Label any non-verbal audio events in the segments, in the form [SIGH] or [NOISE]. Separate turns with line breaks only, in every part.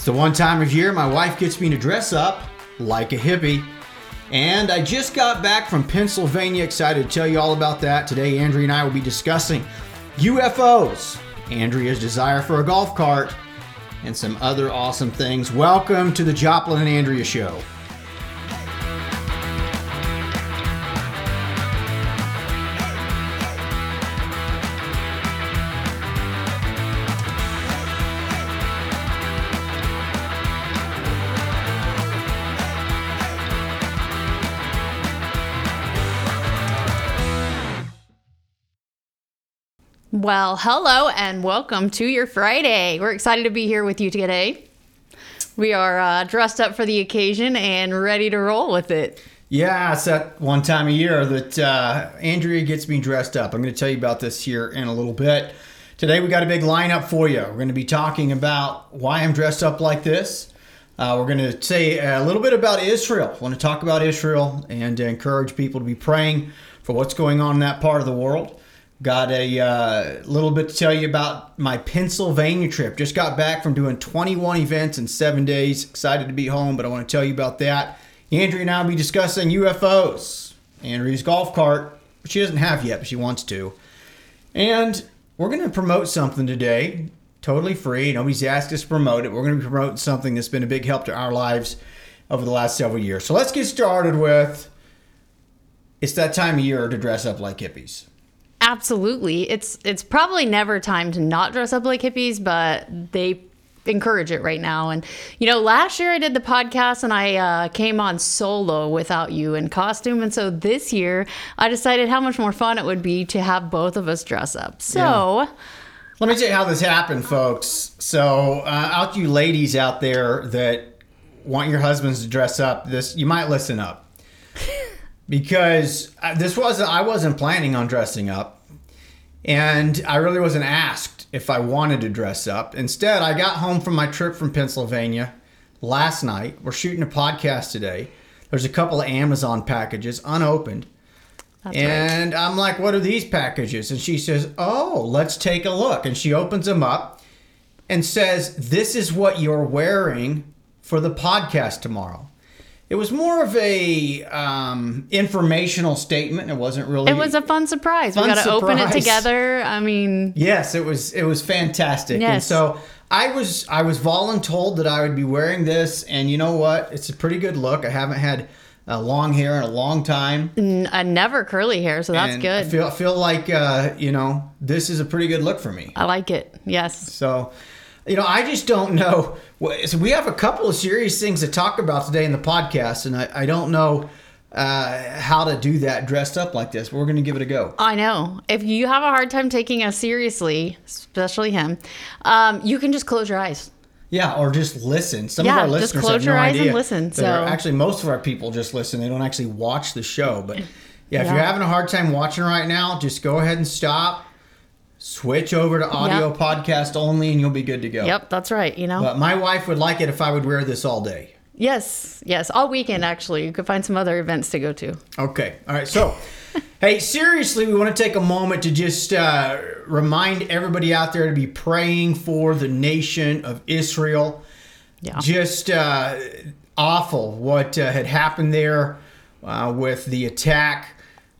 It's the one time of year my wife gets me to dress up like a hippie. And I just got back from Pennsylvania, excited to tell you all about that. Today, Andrea and I will be discussing UFOs, Andrea's desire for a golf cart, and some other awesome things. Welcome to the Joplin and Andrea Show.
Well, hello and welcome to your Friday. We're excited to be here with you today. We are uh, dressed up for the occasion and ready to roll with it.
Yeah, it's that one time a year that uh, Andrea gets me dressed up. I'm going to tell you about this here in a little bit. Today, we got a big lineup for you. We're going to be talking about why I'm dressed up like this. Uh, we're going to say a little bit about Israel. Want to talk about Israel and encourage people to be praying for what's going on in that part of the world. Got a uh, little bit to tell you about my Pennsylvania trip. Just got back from doing 21 events in seven days. Excited to be home, but I want to tell you about that. Andrea and I will be discussing UFOs. Andrea's golf cart, which she doesn't have yet, but she wants to. And we're going to promote something today, totally free. Nobody's asked us to promote it. We're going to be promoting something that's been a big help to our lives over the last several years. So let's get started with it's that time of year to dress up like hippies.
Absolutely. It's it's probably never time to not dress up like hippies, but they encourage it right now. And you know, last year I did the podcast and I uh, came on solo without you in costume, and so this year I decided how much more fun it would be to have both of us dress up. So. Yeah.
Let me tell you how this happened, folks. So, uh, out you ladies out there that want your husbands to dress up, this you might listen up because this wasn't I wasn't planning on dressing up, and I really wasn't asked if I wanted to dress up. Instead, I got home from my trip from Pennsylvania last night. We're shooting a podcast today. There's a couple of Amazon packages unopened. That's and right. I'm like, what are these packages? And she says, oh, let's take a look. And she opens them up and says, this is what you're wearing for the podcast tomorrow. It was more of a um, informational statement. It wasn't really.
It was a fun surprise. Fun we got to open it together. I mean.
Yes, it was. It was fantastic. Yes. And so I was I was voluntold that I would be wearing this, and you know what? It's a pretty good look. I haven't had uh, long hair in a long time.
N- uh, never curly hair, so that's
and
good.
I feel feel like uh, you know this is a pretty good look for me.
I like it. Yes.
So you know, I just don't know. So we have a couple of serious things to talk about today in the podcast, and I, I don't know uh, how to do that dressed up like this. But we're going to give it a go.
I know. If you have a hard time taking us seriously, especially him, um, you can just close your eyes.
Yeah, or just listen. Some yeah, of our listeners just close have your no eyes idea.
and listen. So
actually, most of our people just listen. They don't actually watch the show. But [LAUGHS] yeah, if you're having a hard time watching right now, just go ahead and stop switch over to audio yep. podcast only and you'll be good to go.
Yep, that's right, you know.
But my wife would like it if I would wear this all day.
Yes, yes, all weekend actually. You could find some other events to go to.
Okay. All right. So, [LAUGHS] hey, seriously, we want to take a moment to just uh, remind everybody out there to be praying for the nation of Israel. Yeah. Just uh, awful what uh, had happened there uh, with the attack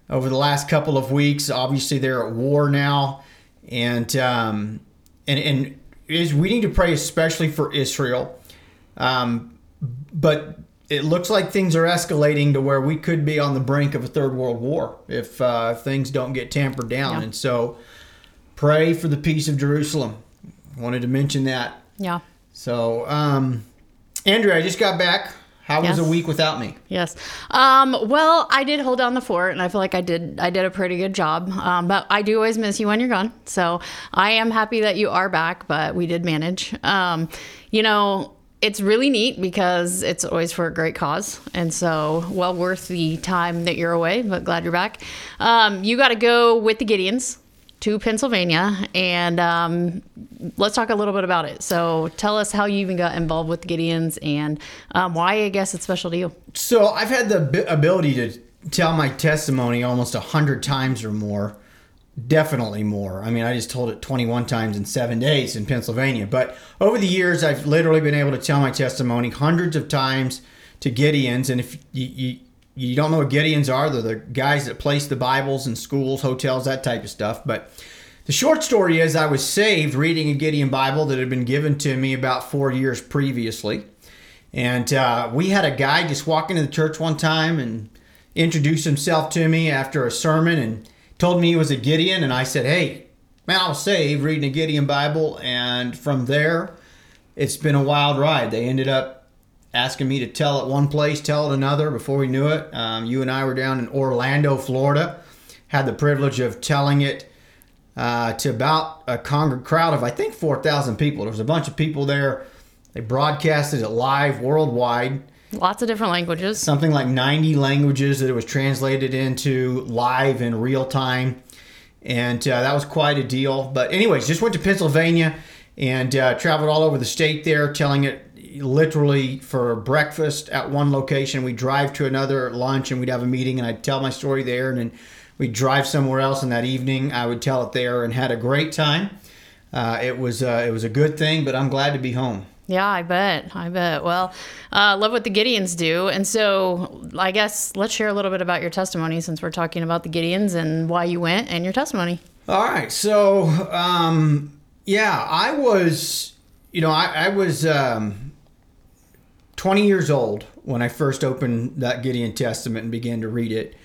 over the last couple of weeks. Obviously, they're at war now and um, and and is we need to pray especially for Israel, um, but it looks like things are escalating to where we could be on the brink of a third world war if uh, things don't get tampered down. Yeah. And so, pray for the peace of Jerusalem. Wanted to mention that.
Yeah.
So, um, Andrea, I just got back how yes. was a week without me?
Yes. Um, well, I did hold down the fort, and I feel like I did. I did a pretty good job. Um, but I do always miss you when you're gone. So I am happy that you are back. But we did manage. Um, you know, it's really neat because it's always for a great cause, and so well worth the time that you're away. But glad you're back. Um, you got to go with the Gideons to Pennsylvania, and um, let's talk a little bit about it. So, tell us how you even got involved with Gideons and um, why I guess it's special to you.
So, I've had the ability to tell my testimony almost a hundred times or more definitely more. I mean, I just told it 21 times in seven days in Pennsylvania. But over the years, I've literally been able to tell my testimony hundreds of times to Gideons. And if you, you, you don't know what Gideons are, they're the guys that place the Bibles in schools, hotels, that type of stuff. But the short story is I was saved reading a Gideon Bible that had been given to me about four years previously. And uh, we had a guy just walk into the church one time and introduce himself to me after a sermon and told me he was a Gideon. And I said, Hey, man, I was saved reading a Gideon Bible. And from there, it's been a wild ride. They ended up asking me to tell it one place, tell it another. Before we knew it, um, you and I were down in Orlando, Florida. Had the privilege of telling it uh, to about a con- crowd of, I think, 4,000 people. There was a bunch of people there they broadcasted it live worldwide.
Lots of different languages.
Something like 90 languages that it was translated into live in real time. And uh, that was quite a deal. But, anyways, just went to Pennsylvania and uh, traveled all over the state there, telling it literally for breakfast at one location. We'd drive to another lunch and we'd have a meeting, and I'd tell my story there. And then we'd drive somewhere else, and that evening I would tell it there and had a great time. Uh, it was uh, it was a good thing, but I'm glad to be home.
Yeah, I bet. I bet. Well, uh, love what the Gideons do. And so I guess let's share a little bit about your testimony since we're talking about the Gideons and why you went and your testimony.
All right. So, um, yeah, I was, you know, I, I was um, 20 years old when I first opened that Gideon Testament and began to read it.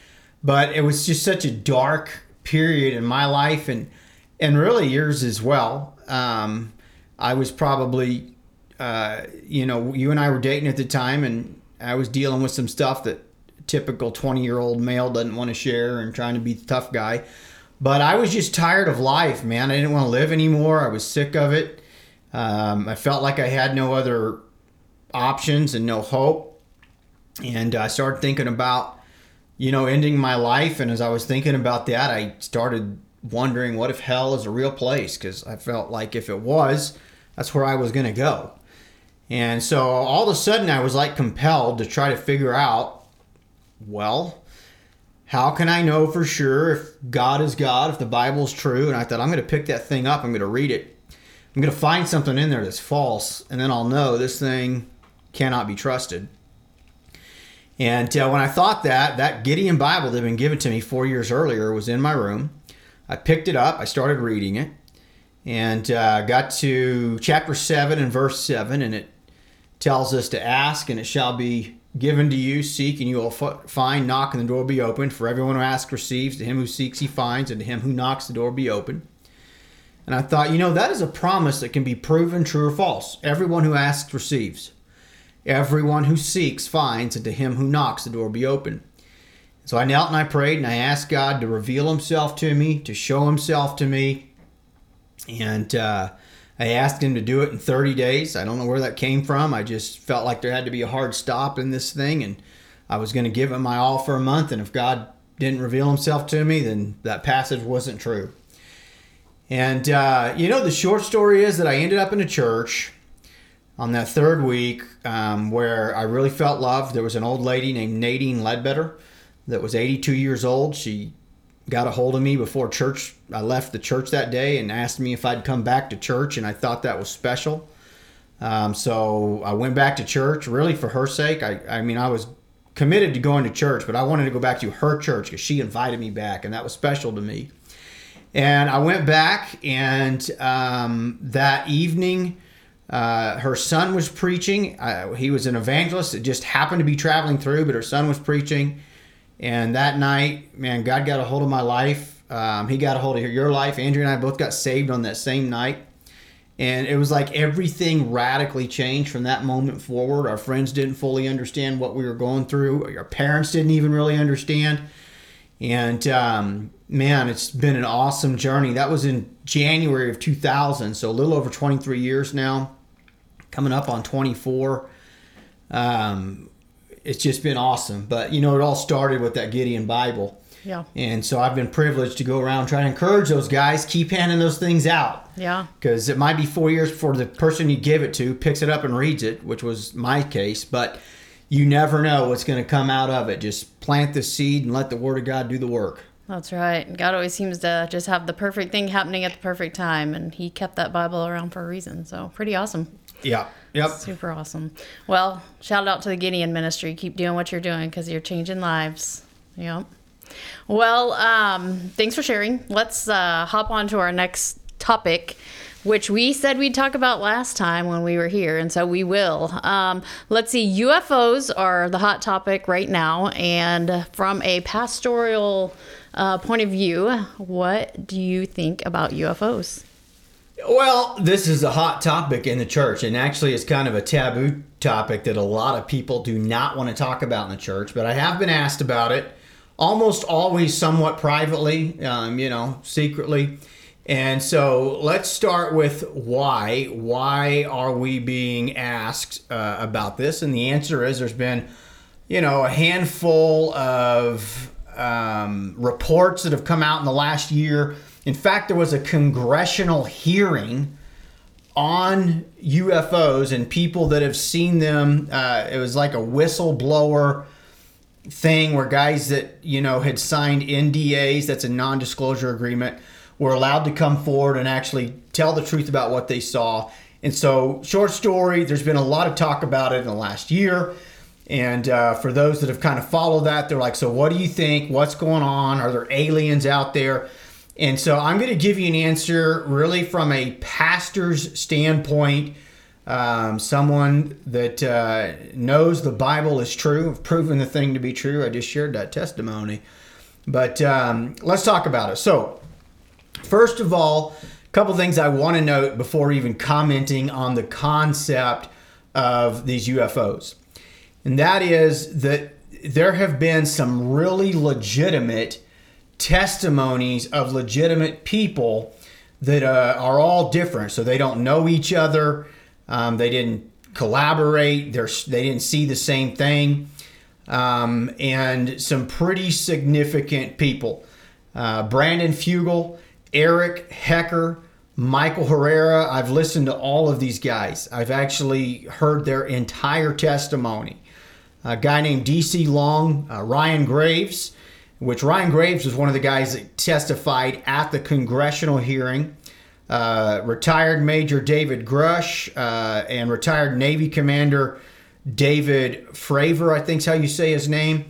But it was just such a dark period in my life and, and really yours as well. Um, I was probably uh, you know, you and I were dating at the time, and I was dealing with some stuff that typical 20 year old male doesn't want to share and trying to be the tough guy. But I was just tired of life, man. I didn't want to live anymore. I was sick of it. Um, I felt like I had no other options and no hope. And I started thinking about, you know, ending my life. And as I was thinking about that, I started wondering what if hell is a real place? Because I felt like if it was, that's where I was going to go. And so all of a sudden, I was like compelled to try to figure out well, how can I know for sure if God is God, if the Bible is true? And I thought, I'm going to pick that thing up, I'm going to read it. I'm going to find something in there that's false, and then I'll know this thing cannot be trusted. And uh, when I thought that, that Gideon Bible that had been given to me four years earlier was in my room. I picked it up, I started reading it, and uh, got to chapter 7 and verse 7, and it tells us to ask and it shall be given to you. Seek and you will find. Knock and the door will be opened. For everyone who asks receives. To him who seeks he finds and to him who knocks the door will be open and i thought you know that is a promise that can be proven true or false. Everyone who asks receives everyone who seeks finds and to him who knocks the door will be open so i knelt and i prayed and i asked god to reveal himself to me to show himself to me and uh, I asked him to do it in 30 days. I don't know where that came from. I just felt like there had to be a hard stop in this thing, and I was going to give him my all for a month. And if God didn't reveal himself to me, then that passage wasn't true. And, uh, you know, the short story is that I ended up in a church on that third week um, where I really felt loved. There was an old lady named Nadine Ledbetter that was 82 years old. She got a hold of me before church. I left the church that day and asked me if I'd come back to church, and I thought that was special. Um, so I went back to church, really for her sake. I, I mean, I was committed to going to church, but I wanted to go back to her church because she invited me back, and that was special to me. And I went back, and um, that evening, uh, her son was preaching. Uh, he was an evangelist that just happened to be traveling through, but her son was preaching and that night, man, God got a hold of my life. Um, he got a hold of your life. Andrea and I both got saved on that same night. And it was like everything radically changed from that moment forward. Our friends didn't fully understand what we were going through. Our parents didn't even really understand. And um, man, it's been an awesome journey. That was in January of 2000, so a little over 23 years now, coming up on 24. Um, it's just been awesome. But you know, it all started with that Gideon Bible.
Yeah.
And so I've been privileged to go around trying to encourage those guys keep handing those things out.
Yeah.
Because it might be four years before the person you give it to picks it up and reads it, which was my case. But you never know what's going to come out of it. Just plant the seed and let the Word of God do the work.
That's right. God always seems to just have the perfect thing happening at the perfect time, and He kept that Bible around for a reason. So, pretty awesome.
Yeah. Yep.
Super awesome. Well, shout out to the Gideon Ministry. Keep doing what you're doing because you're changing lives. Yep. Well, um, thanks for sharing. Let's uh, hop on to our next topic, which we said we'd talk about last time when we were here, and so we will. Um, let's see, UFOs are the hot topic right now, and from a pastoral uh, point of view, what do you think about UFOs?
Well, this is a hot topic in the church, and actually, it's kind of a taboo topic that a lot of people do not want to talk about in the church. But I have been asked about it, almost always somewhat privately, um, you know, secretly. And so let's start with why. Why are we being asked uh, about this? And the answer is there's been, you know, a handful of um, reports that have come out in the last year. In fact, there was a congressional hearing on UFOs and people that have seen them. Uh, it was like a whistleblower thing where guys that you know had signed NDAs, that's a non-disclosure agreement, were allowed to come forward and actually tell the truth about what they saw. And so, short story, there's been a lot of talk about it in the last year. And uh, for those that have kind of followed that, they're like, so what do you think? What's going on? Are there aliens out there? And so I'm going to give you an answer really from a pastor's standpoint, um, someone that uh, knows the Bible is true, have proven the thing to be true. I just shared that testimony. But um, let's talk about it. So, first of all, a couple things I want to note before even commenting on the concept of these UFOs and that is that there have been some really legitimate testimonies of legitimate people that uh, are all different. So they don't know each other. Um, they didn't collaborate. They're, they didn't see the same thing. Um, and some pretty significant people. Uh, Brandon Fugal, Eric Hecker, Michael Herrera. I've listened to all of these guys. I've actually heard their entire testimony a guy named DC Long, uh, Ryan Graves, which Ryan Graves was one of the guys that testified at the congressional hearing. Uh, retired Major David Grusch uh, and retired Navy Commander David Fravor, I think is how you say his name.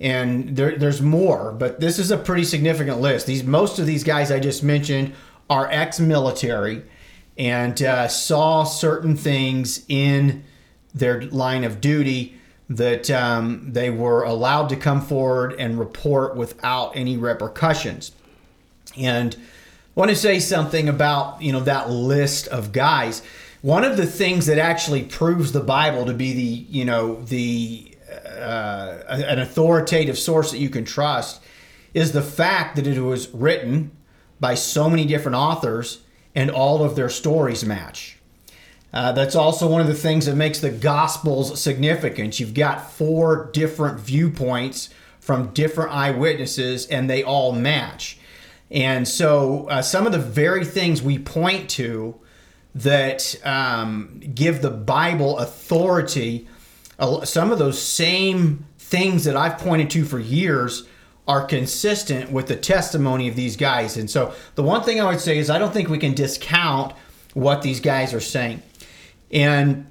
And there, there's more, but this is a pretty significant list. These most of these guys I just mentioned are ex-military and uh, saw certain things in their line of duty that um, they were allowed to come forward and report without any repercussions. And I want to say something about you know that list of guys. One of the things that actually proves the Bible to be the you know the uh, an authoritative source that you can trust is the fact that it was written by so many different authors and all of their stories match. Uh, that's also one of the things that makes the Gospels significant. You've got four different viewpoints from different eyewitnesses, and they all match. And so, uh, some of the very things we point to that um, give the Bible authority, uh, some of those same things that I've pointed to for years are consistent with the testimony of these guys. And so, the one thing I would say is I don't think we can discount what these guys are saying. And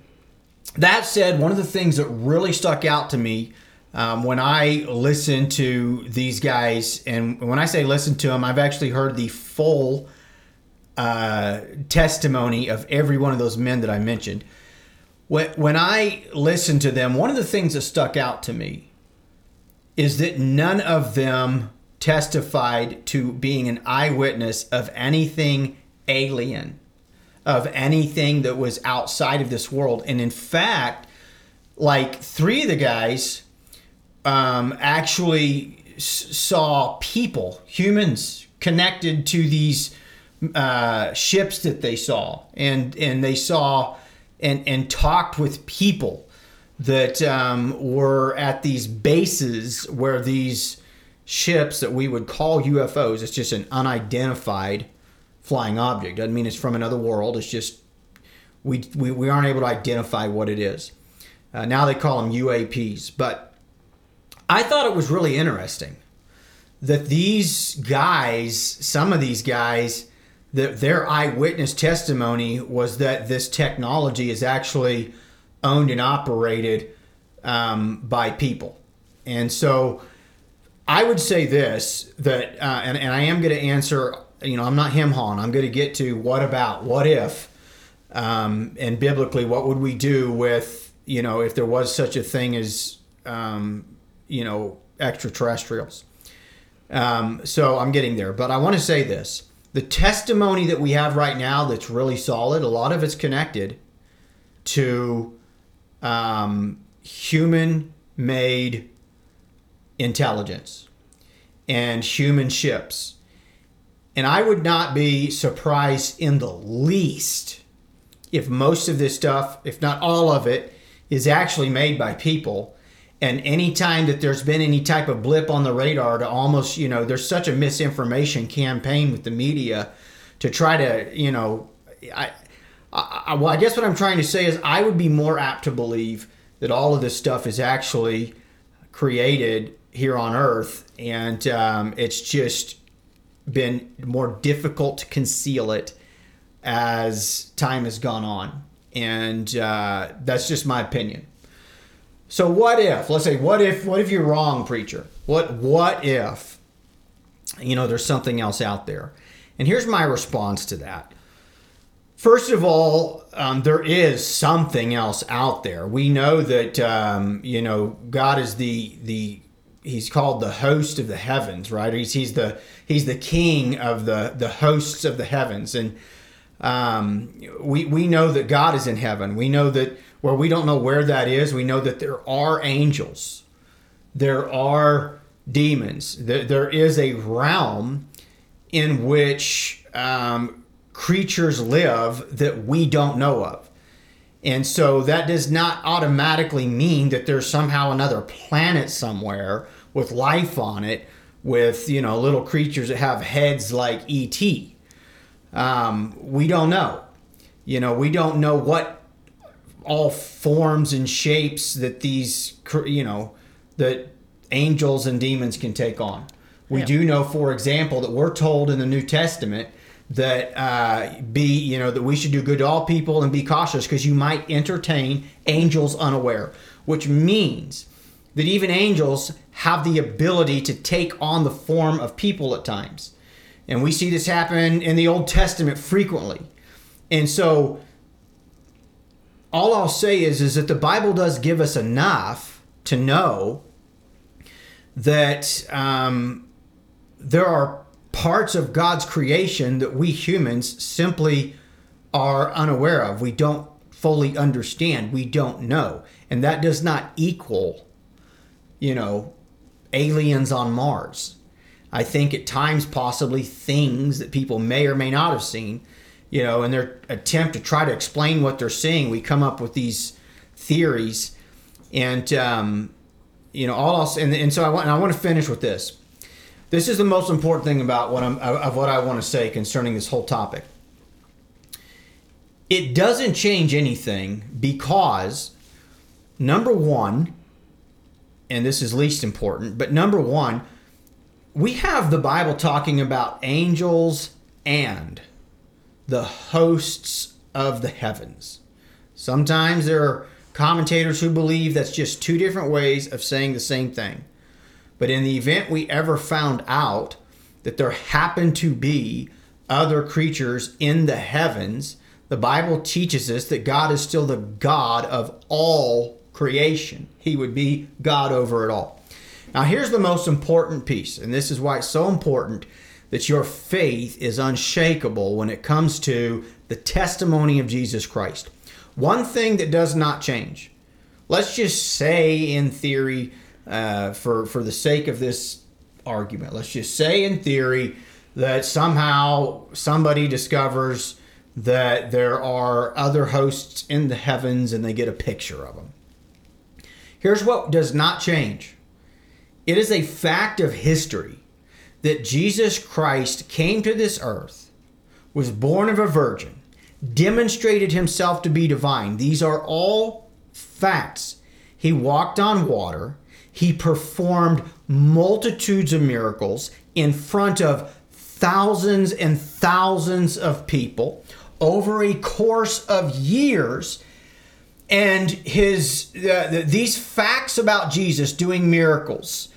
that said, one of the things that really stuck out to me um, when I listened to these guys, and when I say listen to them, I've actually heard the full uh, testimony of every one of those men that I mentioned. When, when I listened to them, one of the things that stuck out to me is that none of them testified to being an eyewitness of anything alien of anything that was outside of this world. And in fact, like three of the guys um, actually s- saw people, humans, connected to these uh, ships that they saw, and and they saw and and talked with people that um, were at these bases where these ships that we would call UFOs. It's just an unidentified flying object. Doesn't mean it's from another world. It's just we, we, we aren't able to identify what it is. Uh, now they call them UAPs. But I thought it was really interesting that these guys, some of these guys, their eyewitness testimony was that this technology is actually owned and operated um, by people. And so I would say this that, uh, and, and I am going to answer, you know, I'm not him hawing. I'm going to get to what about, what if, um, and biblically, what would we do with, you know, if there was such a thing as, um, you know, extraterrestrials. Um, so I'm getting there. But I want to say this the testimony that we have right now that's really solid, a lot of it's connected to um, human made intelligence and human ships. And I would not be surprised in the least if most of this stuff, if not all of it, is actually made by people. And anytime that there's been any type of blip on the radar to almost, you know, there's such a misinformation campaign with the media to try to, you know, I, I, well, I guess what I'm trying to say is I would be more apt to believe that all of this stuff is actually created here on Earth, and um, it's just been more difficult to conceal it as time has gone on, and uh, that's just my opinion. So, what if? Let's say, what if? What if you're wrong, preacher? What? What if? You know, there's something else out there, and here's my response to that First of all, um, there is something else out there. We know that um, you know God is the the he's called the host of the heavens, right? He's he's the he's the king of the the hosts of the heavens, and um, we we know that God is in heaven. We know that where we don't know where that is. We know that there are angels, there are demons. There, there is a realm in which um, creatures live that we don't know of. And so that does not automatically mean that there's somehow another planet somewhere with life on it with, you know, little creatures that have heads like ET. Um, we don't know. You know, we don't know what all forms and shapes that these, you know, that angels and demons can take on. We yeah. do know, for example, that we're told in the New Testament that uh, be you know that we should do good to all people and be cautious because you might entertain angels unaware which means that even angels have the ability to take on the form of people at times. And we see this happen in the old testament frequently. And so all i'll say is is that the bible does give us enough to know that um, there are parts of God's creation that we humans simply are unaware of. We don't fully understand. We don't know. And that does not equal, you know, aliens on Mars. I think at times possibly things that people may or may not have seen, you know, in their attempt to try to explain what they're seeing, we come up with these theories. And, um, you know, all else, and, and so I want, and I want to finish with this this is the most important thing about what I'm of what I want to say concerning this whole topic. It doesn't change anything because number 1 and this is least important, but number 1 we have the Bible talking about angels and the hosts of the heavens. Sometimes there are commentators who believe that's just two different ways of saying the same thing. But in the event we ever found out that there happened to be other creatures in the heavens, the Bible teaches us that God is still the God of all creation. He would be God over it all. Now, here's the most important piece, and this is why it's so important that your faith is unshakable when it comes to the testimony of Jesus Christ. One thing that does not change. Let's just say, in theory, uh, for for the sake of this argument. Let's just say, in theory, that somehow somebody discovers that there are other hosts in the heavens and they get a picture of them. Here's what does not change it is a fact of history that Jesus Christ came to this earth, was born of a virgin, demonstrated himself to be divine. These are all facts. He walked on water. He performed multitudes of miracles in front of thousands and thousands of people over a course of years and his uh, these facts about Jesus doing miracles,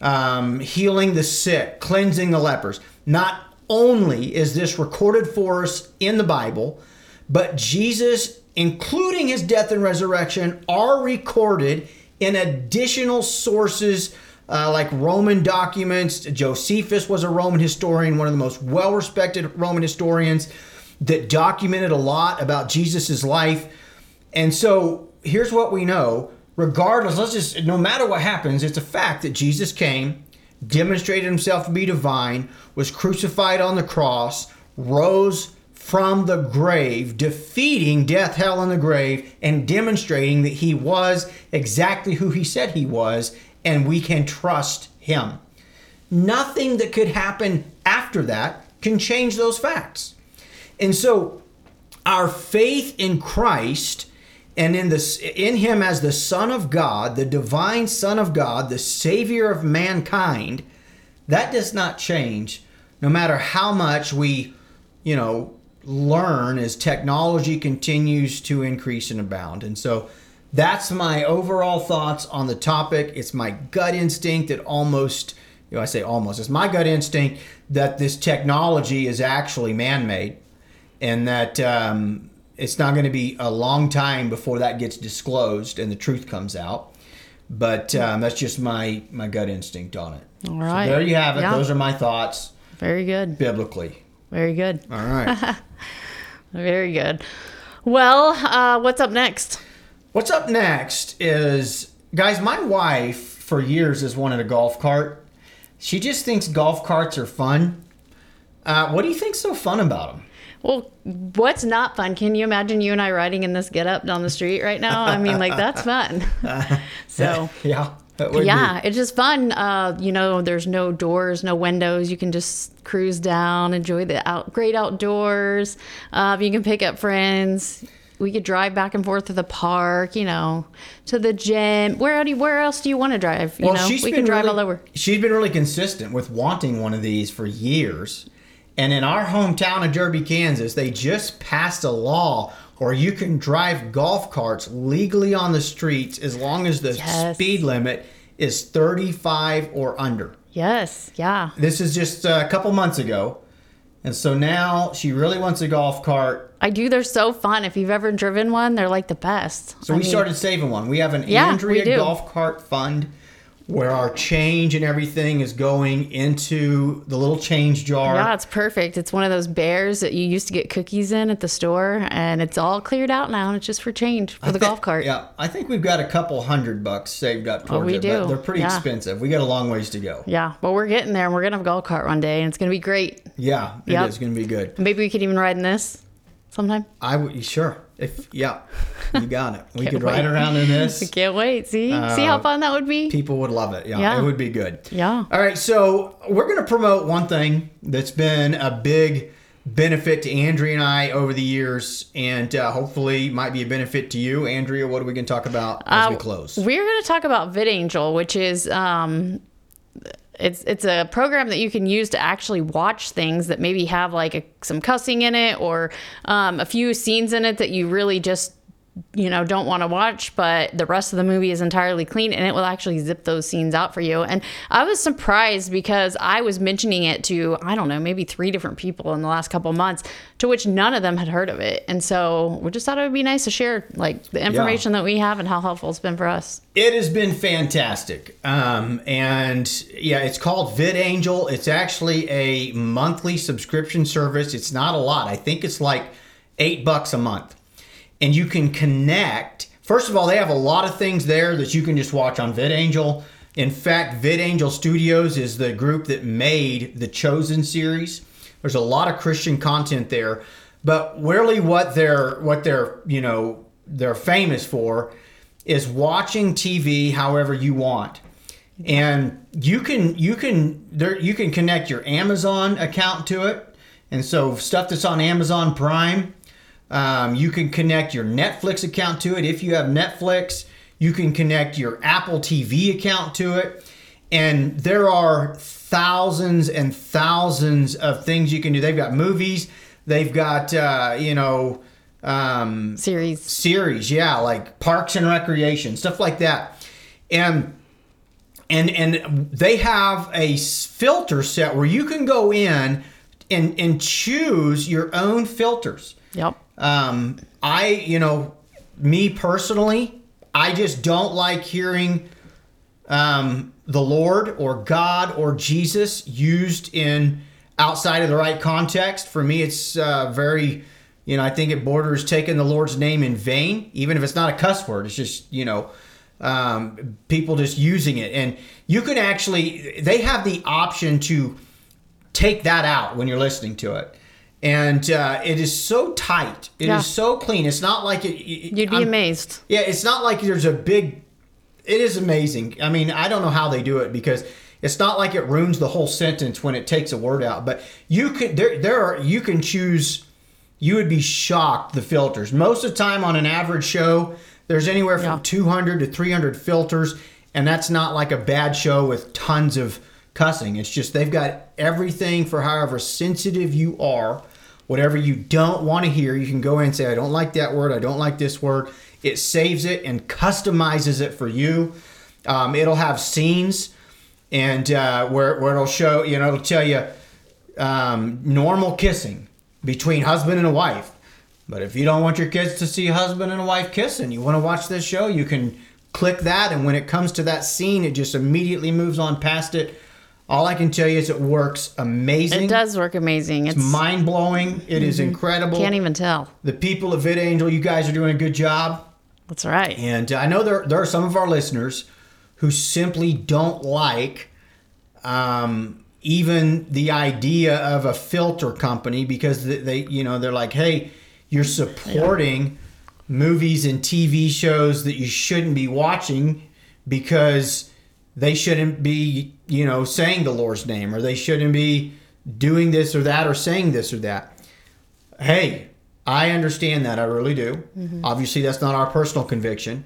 um, healing the sick, cleansing the lepers. Not only is this recorded for us in the Bible, but Jesus, including his death and resurrection, are recorded in additional sources. Uh, like Roman documents. Josephus was a Roman historian, one of the most well respected Roman historians that documented a lot about Jesus' life. And so here's what we know regardless, let's just, no matter what happens, it's a fact that Jesus came, demonstrated himself to be divine, was crucified on the cross, rose from the grave, defeating death, hell, and the grave, and demonstrating that he was exactly who he said he was, and we can trust him. Nothing that could happen after that can change those facts. And so, our faith in Christ and in this in him as the son of god the divine son of god the savior of mankind that does not change no matter how much we you know learn as technology continues to increase and abound and so that's my overall thoughts on the topic it's my gut instinct that almost you know i say almost it's my gut instinct that this technology is actually man-made and that um, it's not going to be a long time before that gets disclosed and the truth comes out. But um, that's just my my gut instinct on it.
All right.
So there you have it.
Yeah.
Those are my thoughts
Very good.
biblically.
Very good.
All right. [LAUGHS]
Very good. Well, uh, what's up next?
What's up next is guys. My wife for years has wanted a golf cart. She just thinks golf carts are fun. Uh, what do you think's so fun about them?
Well, what's not fun? Can you imagine you and I riding in this get up down the street right now? I mean, like that's fun. [LAUGHS] so
yeah,
yeah,
be.
it's just fun. Uh, you know, there's no doors, no windows. You can just cruise down, enjoy the out, great outdoors. Uh, you can pick up friends. We could drive back and forth to the park, you know, to the gym. Where do you, where else do you want to drive? You know, we can drive
really,
all over.
She's been really consistent with wanting one of these for years. And in our hometown of Derby, Kansas, they just passed a law where you can drive golf carts legally on the streets as long as the
Yes.
speed limit is 35 or under.
Yes, yeah.
This is just a couple months ago. And so now she really wants a golf cart.
I do. They're so fun. If you've ever driven one, they're like the best.
So
I
we
mean,
started saving one. We have an
Yeah,
Andrea golf cart fund where our change and everything is going into the little change jar.
Yeah, it's perfect. It's one of those bears that you used to get cookies in at the store, and it's all cleared out now. And it's just for change for the
thi-
golf cart.
Yeah, I think we've got a couple hundred bucks saved up towards
Oh, we
it,
do.
but they're pretty
Yeah.
expensive. We got a long ways to go.
Yeah, but we're getting there. and We're gonna have a golf cart one day, and it's gonna be great.
Yeah, it
Yep.
is going to be good.
Maybe we could even ride in this sometime.
I would sure if yeah, you got it. We could ride around in this. [LAUGHS]
Can't wait. See, see how fun that would be.
People would love it. Yeah,
Yeah.
it would be good.
Yeah.
All right, so we're going to promote one thing that's been a big benefit to Andrea and I over the years, and uh, hopefully might be a benefit to you, Andrea. What are we going to talk about as we
Uh,
close?
We're going to talk about VidAngel, which is um, it's it's a program that you can use to actually watch things that maybe have like a, some cussing in it or um, a few scenes in it that you really just you know don't want to watch but the rest of the movie is entirely clean and it will actually zip those scenes out for you and i was surprised because i was mentioning it to i don't know maybe three different people in the last couple months to which none of them had heard of it and so we just thought it would be nice to share like the information that we have and how helpful it's been for us
It has been fantastic. Um, and yeah, it's called VidAngel. It's actually a monthly subscription service. It's not a lot. I think it's like eight bucks a month. And you can connect. First of all, they have a lot of things there that you can just watch on VidAngel. In fact, VidAngel Studios is the group that made the Chosen series. There's a lot of Christian content there, but really what they're what they're, you know, they're famous for is watching TV however you want. And you can you can there you can connect your Amazon account to it. And so stuff that's on Amazon Prime, um, you can connect your Netflix account to it if you have Netflix. You can connect your Apple TV account to it. And there are thousands and thousands of things you can do. They've got movies, they've got, uh, you know, um,
Series.
series, yeah, like Parks and Recreation, stuff like that. And and and they have a filter set where you can go in and and choose your own filters.
Yep.
Um, I, you know, me personally, I just don't like hearing um, the Lord or God or Jesus used in outside of the right context. For me, it's uh, very, you know, I think it borders taking the Lord's name in vain, even if it's not a cuss word. It's just, you know, um, people just using it. And you can actually, they have the option to take that out when you're listening to it. And uh, it is so tight. It is
Yeah.
so clean. It's not like it.
You'd be
I'm-
amazed.
yeah, it's not like there's a big. It is amazing. I mean, I don't know how they do it because it's not like it ruins the whole sentence when it takes a word out. But you could there there are you can choose. You would be shocked the filters. Most of the time on an average show, there's anywhere from
Yeah.
200 to 300 filters, and that's not like a bad show with tons of cussing. It's just they've got everything for however sensitive you are. Whatever you don't want to hear, you can go in and say, I don't like that word, I don't like this word. It saves it and customizes it for you. Um, it'll have scenes and uh, where, where it'll show, you know, it'll tell you um, normal kissing between husband and a wife. But if you don't want your kids to see husband and a wife kissing, you want to watch this show, you can click that. And when it comes to that scene, it just immediately moves on past it. All I can tell you is it works amazing.
It does work amazing. It's
Mind blowing. It is incredible.
can't even tell.
the people at VidAngel, you guys are doing a good job.
That's right.
And I know there, there are some of our listeners who simply don't like um, even the idea of a filter company because they, they, you know, they're like, hey, you're supporting movies and TV shows that you shouldn't be watching because they shouldn't be, you know, saying the Lord's name or they shouldn't be doing this or that or saying this or that. Hey, I understand that. I really do. Mm-hmm. Obviously, that's not our personal conviction,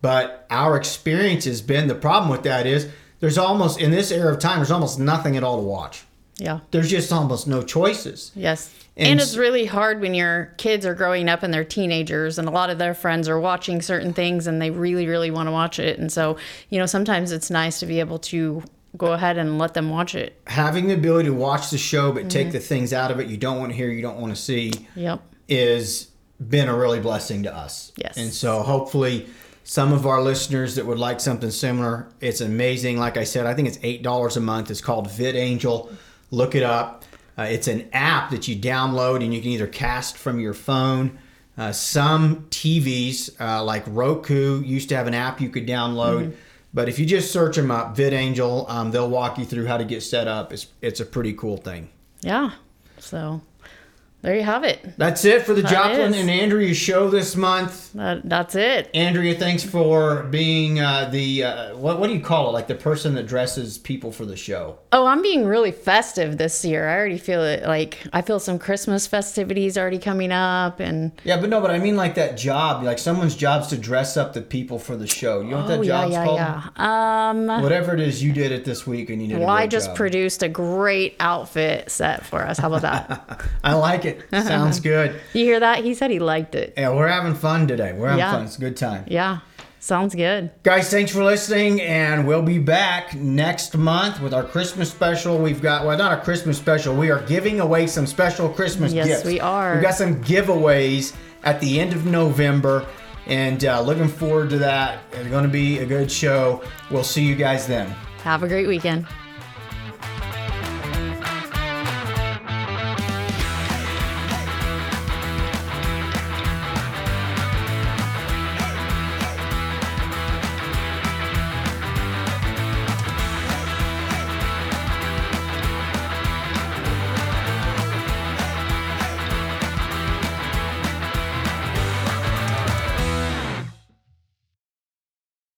but our experience has been the problem with that is there's almost, in this era of time, there's almost nothing at all to watch.
Yeah.
There's just almost no choices.
Yes.
And
And, it's really hard when your kids are growing up and they're teenagers and a lot of their friends are watching certain things and they really, really want to watch it. And so, you know, sometimes it's nice to be able to go ahead and let them watch it.
Having the ability to watch the show but
Mm-hmm.
take the things out of it you don't want to hear, you don't want to see,
Yep.
is been a really blessing to us.
Yes.
And so hopefully some of our listeners that would like something similar, it's amazing. Like I said, I think it's eight dollars a month. It's called VidAngel. Look it up. Uh, it's an app that you download and you can either cast from your phone. Uh, some TVs, uh, like Roku, used to have an app you could download. But if you just search them up, VidAngel, um, they'll walk you through how to get set up. It's it's a pretty cool thing.
Yeah. So there you have it.
That's it for the Joplin
is.
and Andrea show this month.
That, that's it.
Andrea, thanks for being uh, the uh, what what do you call it? Like the person that dresses people for the show.
Oh, I'm being really festive this year. I already feel it. Like I feel some Christmas festivities already coming up, and
Yeah, but no, but I mean like that job. Like someone's job's to dress up the people for the show. You know what that
oh yeah,
job's
yeah,
called?
yeah. Um,
Whatever it is, you did it this week, and you did.
well, I just
job.
produced a great outfit set for us. How about that? [LAUGHS]
I like it. Sounds [LAUGHS] good.
you hear that? He said he liked it.
Yeah, we're having fun today. We're having
Yeah.
fun. It's a good time.
Yeah, sounds good.
Guys, thanks for listening, and we'll be back next month with our Christmas special. We've got, well, not a Christmas special. We are giving away some special Christmas
Yes,
gifts.
Yes, we are.
We've got some giveaways at the end of November, and uh, looking forward to that. It's going to be a good show. We'll see you guys then.
Have a great weekend.